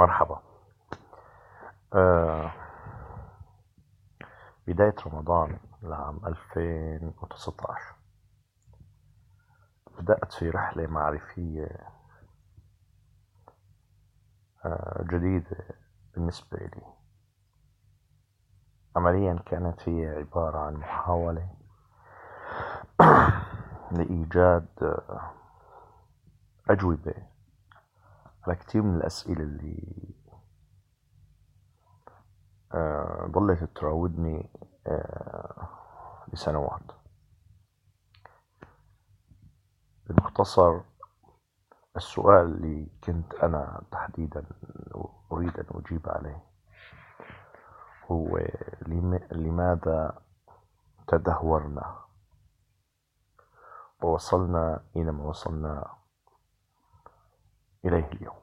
مرحبا. آه بداية رمضان لعام 2019 بدأت في رحلة معرفية آه جديدة بالنسبة لي. عمليا كانت هي عبارة عن محاولة لإيجاد آه، أجوبة على كتير من الأسئلة اللي آه، ظلت تراودني آه، لسنوات. بمختصر السؤال اللي كنت أنا تحديدا أريد أن أجيب عليه هو لماذا تدهورنا؟ ووصلنا إلى وصلنا إليه اليوم.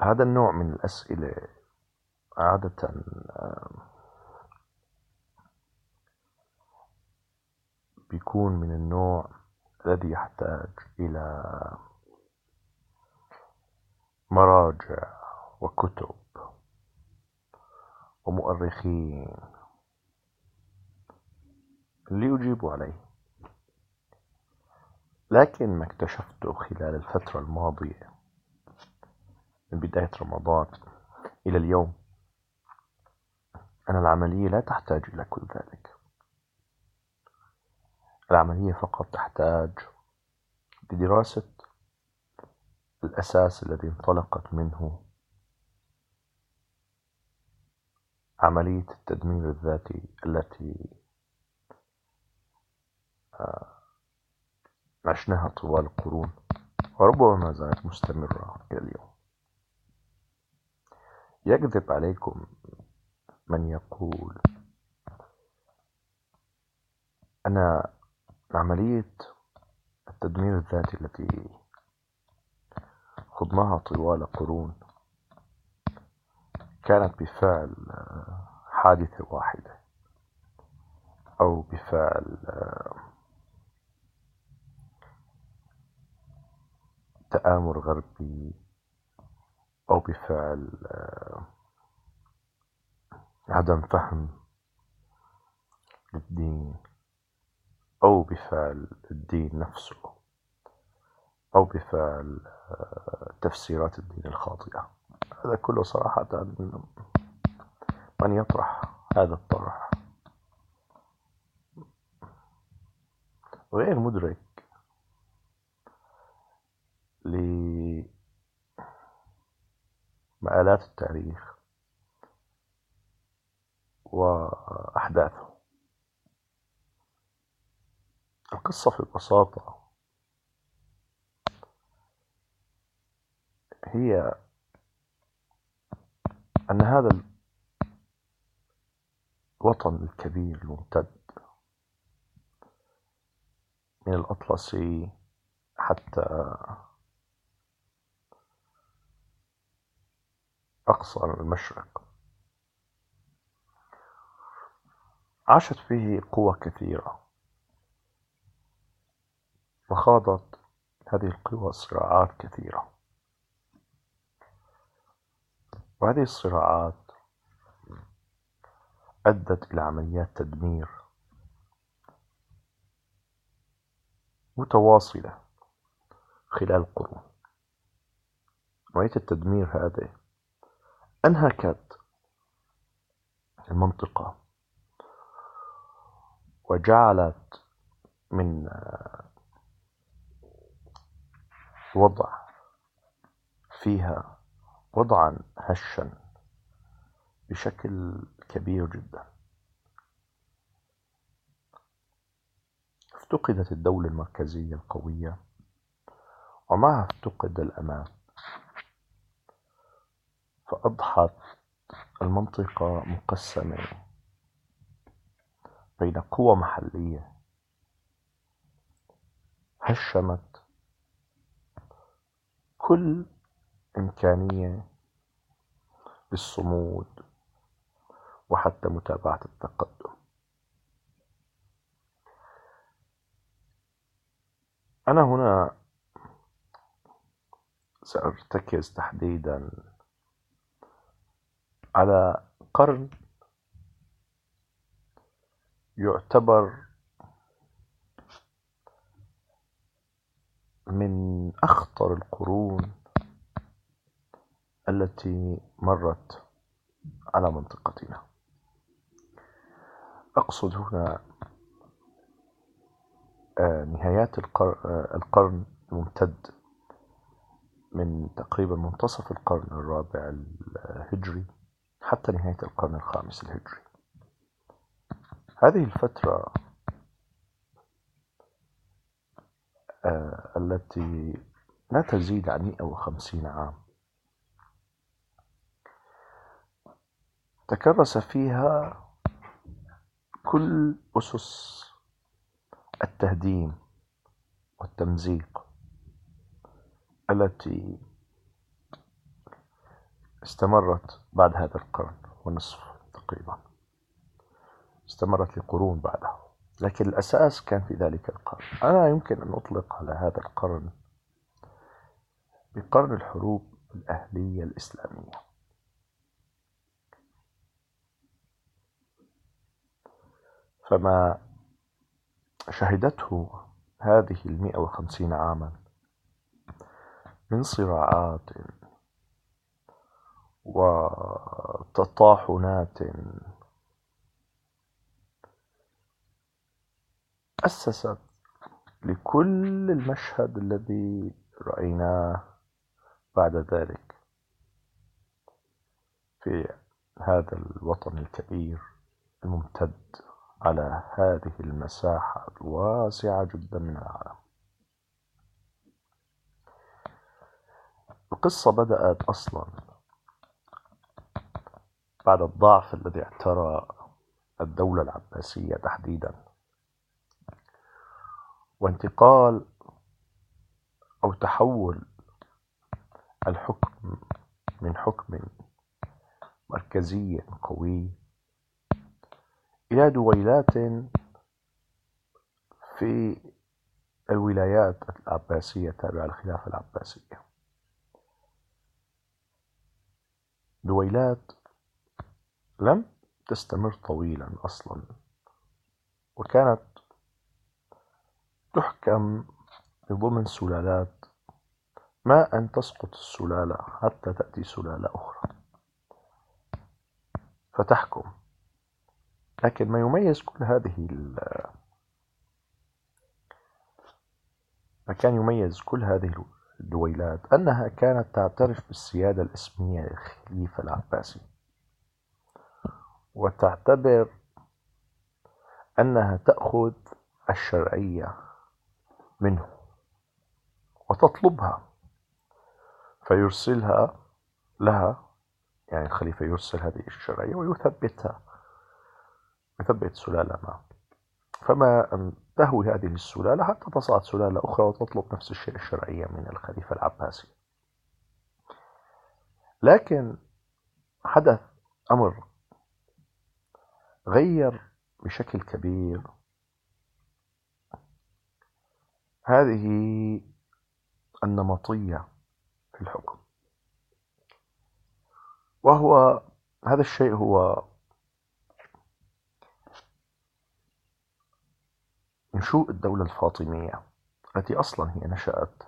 هذا النوع من الأسئلة عادة بيكون من النوع الذي يحتاج إلى مراجع وكتب ومؤرخين ليجيبوا عليه. لكن ما اكتشفته خلال الفترة الماضية من بداية رمضان إلى اليوم. أن العملية لا تحتاج إلى كل ذلك. العملية فقط تحتاج لدراسة الأساس الذي انطلقت منه. عملية التدمير الذاتي التي آه، عشناها طوال القرون وربما ما زالت مستمرة إلى اليوم. يكذب عليكم من يقول أن عملية التدمير الذاتي التي خضناها طوال قرون كانت بفعل حادثة واحدة أو بفعل تآمر غربي أو بفعل آه، عدم فهم للدين أو بفعل الدين نفسه أو بفعل آه، تفسيرات الدين الخاطئة. هذا كله صراحة من يطرح هذا الطرح. غير مدرك. مآلات التاريخ وأحداثه. القصة في البساطة هي أن هذا الوطن الكبير الممتد من الأطلسي حتى أقصى المشرق. عاشت فيه قوى كثيرة. وخاضت هذه القوى صراعات كثيرة. وهذه الصراعات أدت إلى عمليات تدمير متواصلة خلال القرون عملية التدمير هذه أنهكت المنطقة وجعلت من وضع فيها وضعا هشا بشكل كبير جدا. افتقدت الدولة المركزية القوية ومعها افتقد الأمان فأضحت المنطقة مقسمة بين قوى محلية. هشمت كل إمكانية للصمود وحتى متابعة التقدم. أنا هنا سأرتكز تحديدا على قرن يعتبر من أخطر القرون التي مرت على منطقتنا. أقصد هنا آه، نهايات آه، القرن الممتد من تقريبا منتصف القرن الرابع الهجري. حتى نهاية القرن الخامس الهجري. هذه الفترة آه، التي لا تزيد عن 150 عام تكرس فيها كل أسس التهديم والتمزيق التي استمرت بعد هذا القرن ونصف تقريبا. استمرت لقرون بعده. لكن الأساس كان في ذلك القرن. أنا يمكن أن أطلق على هذا القرن بقرن الحروب الأهلية الإسلامية. فما شهدته هذه المئة وخمسين عاما من صراعات وتطاحنات. أسست لكل المشهد الذي رأيناه بعد ذلك في هذا الوطن الكبير الممتد على هذه المساحة الواسعة جدا من العالم. القصة بدأت أصلا بعد الضعف الذي اعترى الدولة العباسية تحديدا. وانتقال أو تحول الحكم من حكم مركزي قوي إلى دويلات في الولايات العباسية التابعة للخلافة العباسية. دويلات لم تستمر طويلا أصلا وكانت تحكم بضمن سلالات ما أن تسقط السلالة حتى تأتي سلالة أخرى. فتحكم. لكن ما يميز كل هذه ما كان يميز كل هذه الدويلات أنها كانت تعترف بالسيادة الإسمية للخليفة العباسي. وتعتبر أنها تأخذ الشرعية منه وتطلبها فيرسلها لها يعني الخليفة يرسل هذه الشرعية ويثبتها يثبت سلالة ما فما أن تهوي هذه السلالة حتى تصعد سلالة أخرى وتطلب نفس الشيء الشرعية من الخليفة العباسي. لكن حدث أمر غير بشكل كبير. هذه النمطية في الحكم. وهو هذا الشيء هو نشوء الدولة الفاطمية التي أصلا هي نشأت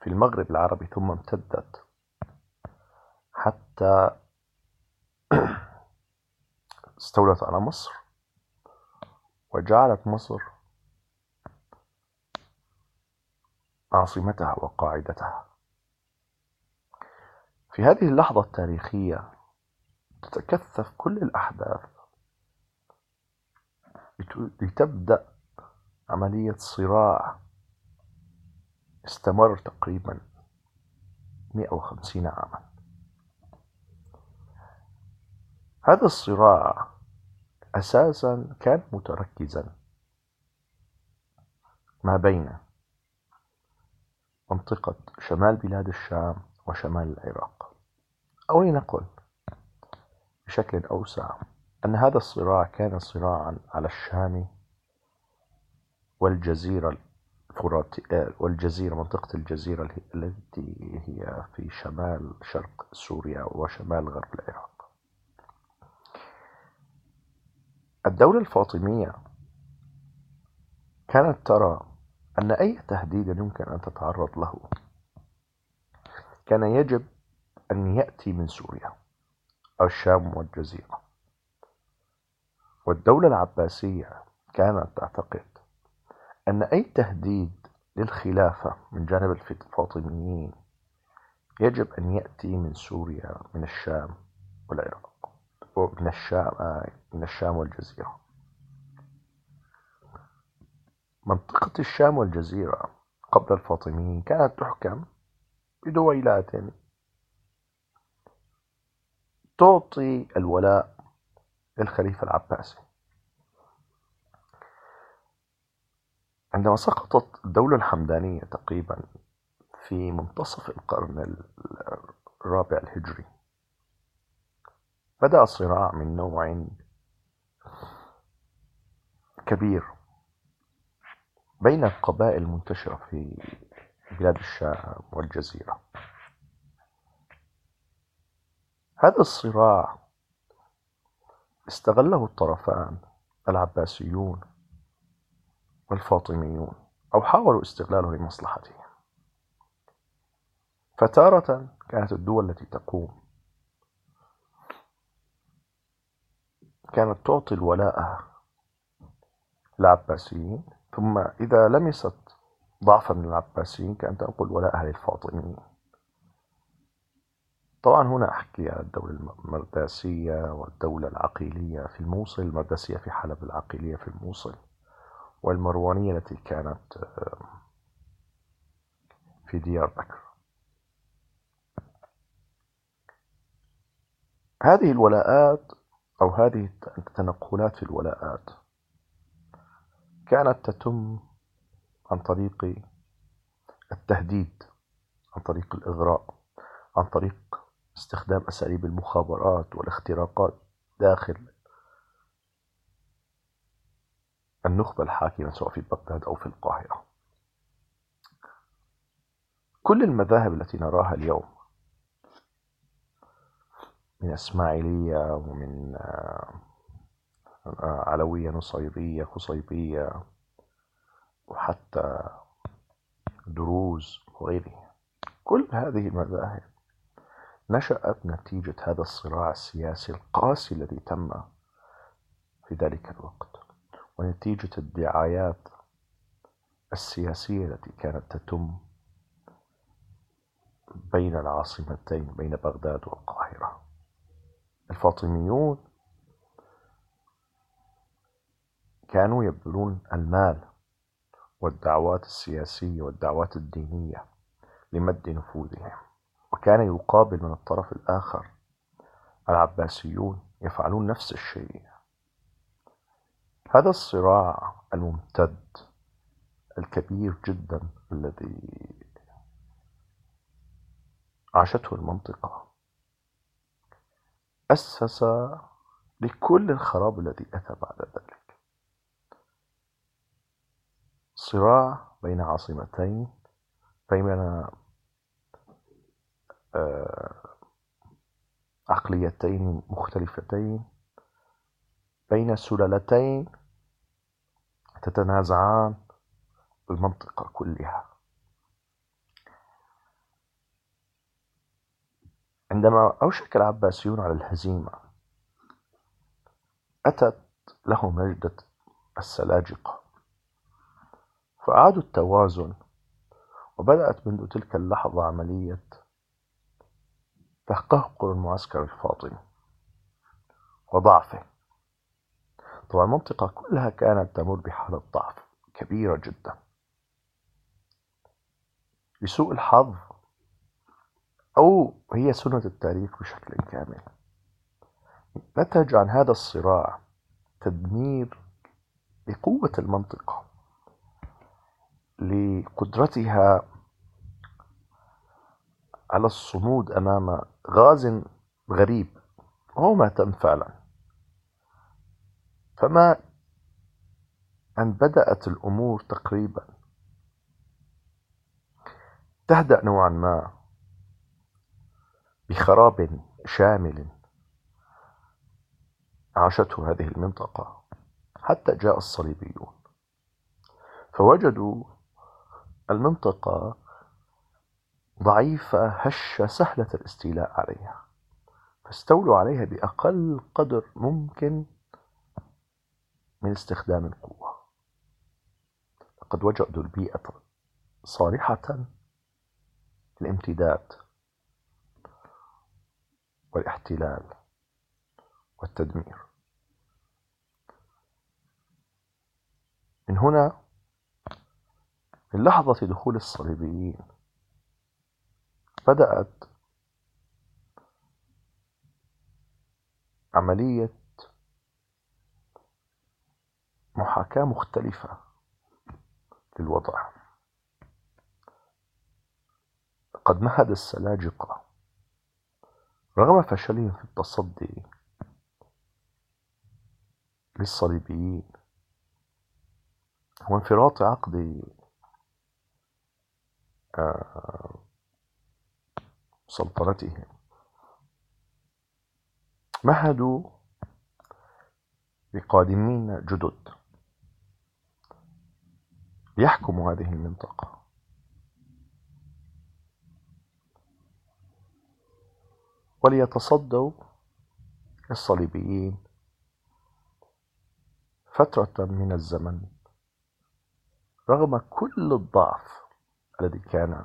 في المغرب العربي ثم امتدت حتى استولت على مصر وجعلت مصر عاصمتها وقاعدتها. في هذه اللحظة التاريخية تتكثف كل الأحداث لتبدأ عملية صراع استمر تقريبا 150 عاما. هذا الصراع أساسا كان متركزا ما بين منطقة شمال بلاد الشام وشمال العراق. أو لنقل بشكل أوسع أن هذا الصراع كان صراعا على الشام والجزيرة والجزيرة منطقة الجزيرة التي هي في شمال شرق سوريا وشمال غرب العراق. الدولة الفاطمية كانت ترى أن أي تهديد يمكن أن تتعرض له كان يجب أن يأتي من سوريا الشام والجزيرة. والدولة العباسية كانت تعتقد أن أي تهديد للخلافة من جانب الفاطميين يجب أن يأتي من سوريا من الشام والعراق. ومن الشام من الشام والجزيرة. منطقة الشام والجزيرة قبل الفاطميين كانت تحكم بدويلات تعطي الولاء للخليفة العباسي. عندما سقطت الدولة الحمدانية تقريبا في منتصف القرن الرابع الهجري بدأ صراع من نوع كبير بين القبائل المنتشرة في بلاد الشام والجزيرة. هذا الصراع استغله الطرفان العباسيون والفاطميون أو حاولوا استغلاله لمصلحتهم. فتارة كانت الدول التي تقوم كانت تعطي الولاء للعباسيين ثم إذا لمست ضعفا من العباسيين كأنت تنقل ولاءها للفاطميين طبعا هنا أحكي عن الدولة المرداسية والدولة العقيلية في الموصل المرداسية في حلب العقيلية في الموصل والمروانية التي كانت في ديار بكر. هذه الولاءات أو هذه التنقلات في الولاءات كانت تتم عن طريق التهديد عن طريق الإغراء عن طريق استخدام أساليب المخابرات والاختراقات داخل النخبة الحاكمة سواء في بغداد أو في القاهرة. كل المذاهب التي نراها اليوم من إسماعيلية ومن آه، علوية نصيرية قصيبية وحتى دروز وغيرها. كل هذه المذاهب نشأت نتيجة هذا الصراع السياسي القاسي الذي تم في ذلك الوقت ونتيجة الدعايات السياسية التي كانت تتم بين العاصمتين بين بغداد والقاهرة. الفاطميون كانوا يبذلون المال والدعوات السياسية والدعوات الدينية لمد نفوذهم. وكان يقابل من الطرف الآخر العباسيون يفعلون نفس الشيء. هذا الصراع الممتد الكبير جدا الذي عاشته المنطقة. أسس لكل الخراب الذي أتى بعد ذلك. صراع بين عاصمتين بين آه، عقليتين مختلفتين بين سلالتين تتنازعان المنطقة كلها. عندما أوشك العباسيون على الهزيمة أتت لهم نجدة السلاجقة. فأعادوا التوازن وبدأت منذ تلك اللحظة عملية تقهقر المعسكر الفاطمي وضعفه. طبعا المنطقة كلها كانت تمر بحالة ضعف كبيرة جدا. لسوء الحظ أو هي سنة التاريخ بشكل كامل. نتج عن هذا الصراع تدمير لقوة المنطقة لقدرتها على الصمود أمام غاز غريب. وهو ما تم فعلا. فما أن بدأت الأمور تقريبا. تهدأ نوعا ما. بخراب شامل عاشته هذه المنطقة حتى جاء الصليبيون. فوجدوا المنطقة ضعيفة هشة سهلة الاستيلاء عليها فاستولوا عليها بأقل قدر ممكن من استخدام القوة. لقد وجدوا البيئة صالحة للامتداد والاحتلال والتدمير. من هنا من لحظة دخول الصليبيين بدأت عملية محاكاة مختلفة للوضع. قد مهد السلاجقة رغم فشلهم في التصدي للصليبيين وانفراط عقد آه، سلطنتهم مهدوا بقادمين جدد. ليحكموا هذه المنطقة. وليتصدوا الصليبيين. فترة من الزمن رغم كل الضعف الذي كان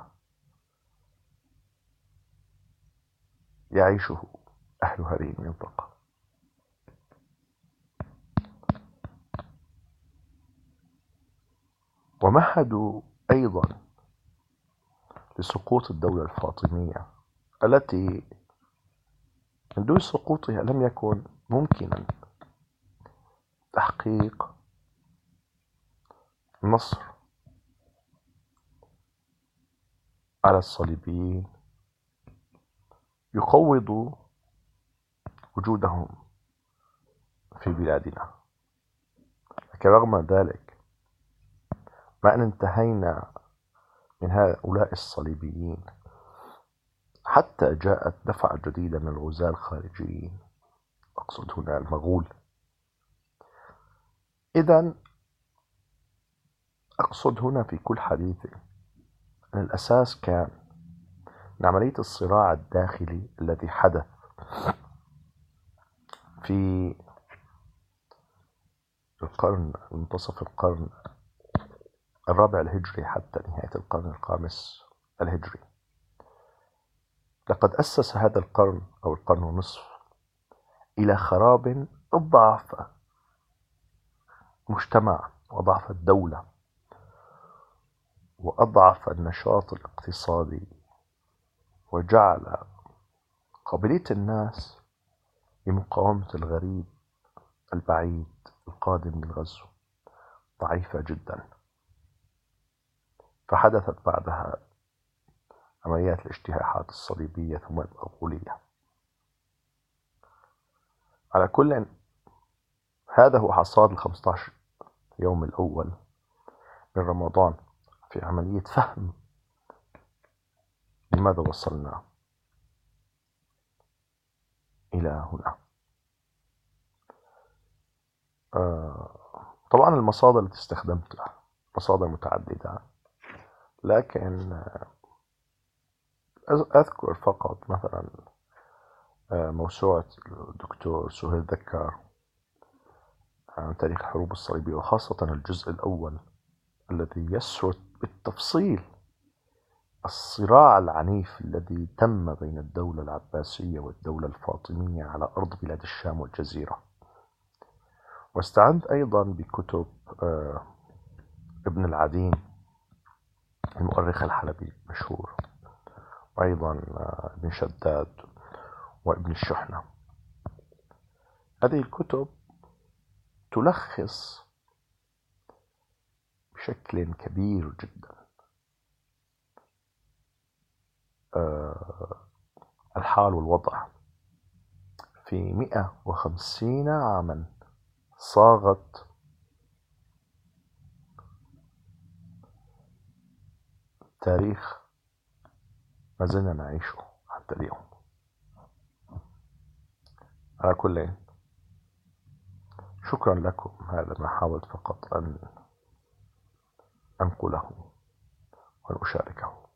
يعيشه أهل هذه المنطقة. ومهدوا أيضا لسقوط الدولة الفاطمية التي دون سقوطها لم يكن ممكنا تحقيق النصر على الصليبيين يقوض وجودهم في بلادنا. لكن رغم ذلك مع أن انتهينا من هؤلاء الصليبيين حتى جاءت دفعة جديدة من الغزاة الخارجيين. أقصد هنا المغول. إذا أقصد هنا في كل حديثي أن الأساس كان من عملية الصراع الداخلي الذي حدث في القرن منتصف القرن الرابع الهجري حتى نهاية القرن الخامس الهجري. لقد أسس هذا القرن أو القرن ونصف إلى خراب أضعف مجتمع وأضعف الدولة وأضعف النشاط الاقتصادي وجعل قابلية الناس لمقاومة الغريب البعيد القادم للغزو ضعيفة جدا. فحدثت بعدها عمليات الاجتياحات الصليبية ثم الأغولية على كل هذا هو حصاد الخمسة عشر يوم الأول من رمضان في عملية فهم لماذا وصلنا إلى هنا. آه، طبعا المصادر التي استخدمتها مصادر متعددة لكن أذكر فقط مثلا آه، موسوعة الدكتور سهيل ذكر عن تاريخ الحروب الصليبية وخاصة الجزء الأول الذي يسرد بالتفصيل الصراع العنيف الذي تم بين الدولة العباسية والدولة الفاطمية على أرض بلاد الشام والجزيرة. واستعنت أيضا بكتب آه، ابن العديم المؤرخ الحلبي المشهور. وأيضا آه، ابن شداد وابن الشحنة. هذه الكتب تلخص بشكل كبير جدا آه، الحال والوضع. في مئة وخمسين عاما صاغت تاريخ ما زلنا نعيشه حتى اليوم على كل شكرا لكم. هذا ما حاولت فقط أن أنقله وأن أشاركه.